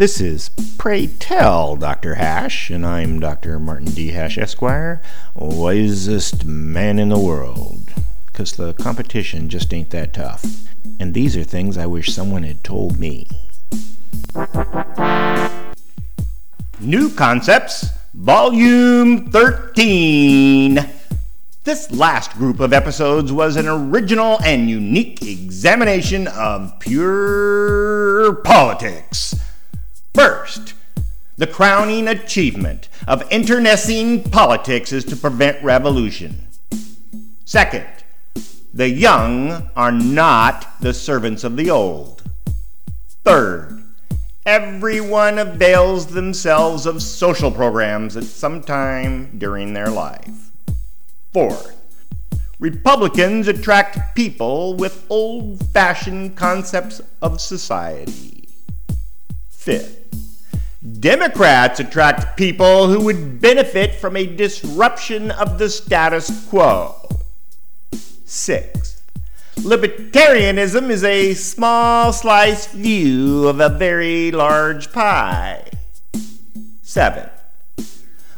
This is Pray Tell Dr. Hash, and I'm Dr. Martin D. Hash, Esquire, wisest man in the world. Because the competition just ain't that tough. And these are things I wish someone had told me. New Concepts, Volume 13. This last group of episodes was an original and unique examination of pure politics. First, the crowning achievement of internecine politics is to prevent revolution. Second, the young are not the servants of the old. Third, everyone avails themselves of social programs at some time during their life. Fourth, Republicans attract people with old fashioned concepts of society. Fifth, Democrats attract people who would benefit from a disruption of the status quo. Sixth, Libertarianism is a small slice view of a very large pie. Seventh,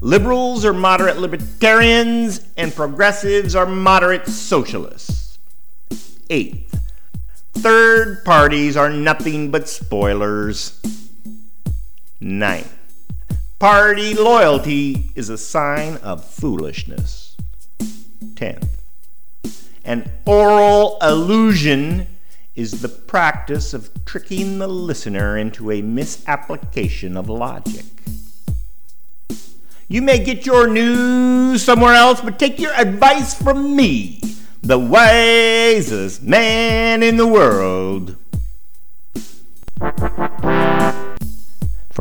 Liberals are moderate libertarians, and progressives are moderate socialists. Eighth, third parties are nothing but spoilers. Ninth, party loyalty is a sign of foolishness. Tenth, an aural illusion is the practice of tricking the listener into a misapplication of logic. You may get your news somewhere else, but take your advice from me, the wisest man in the world.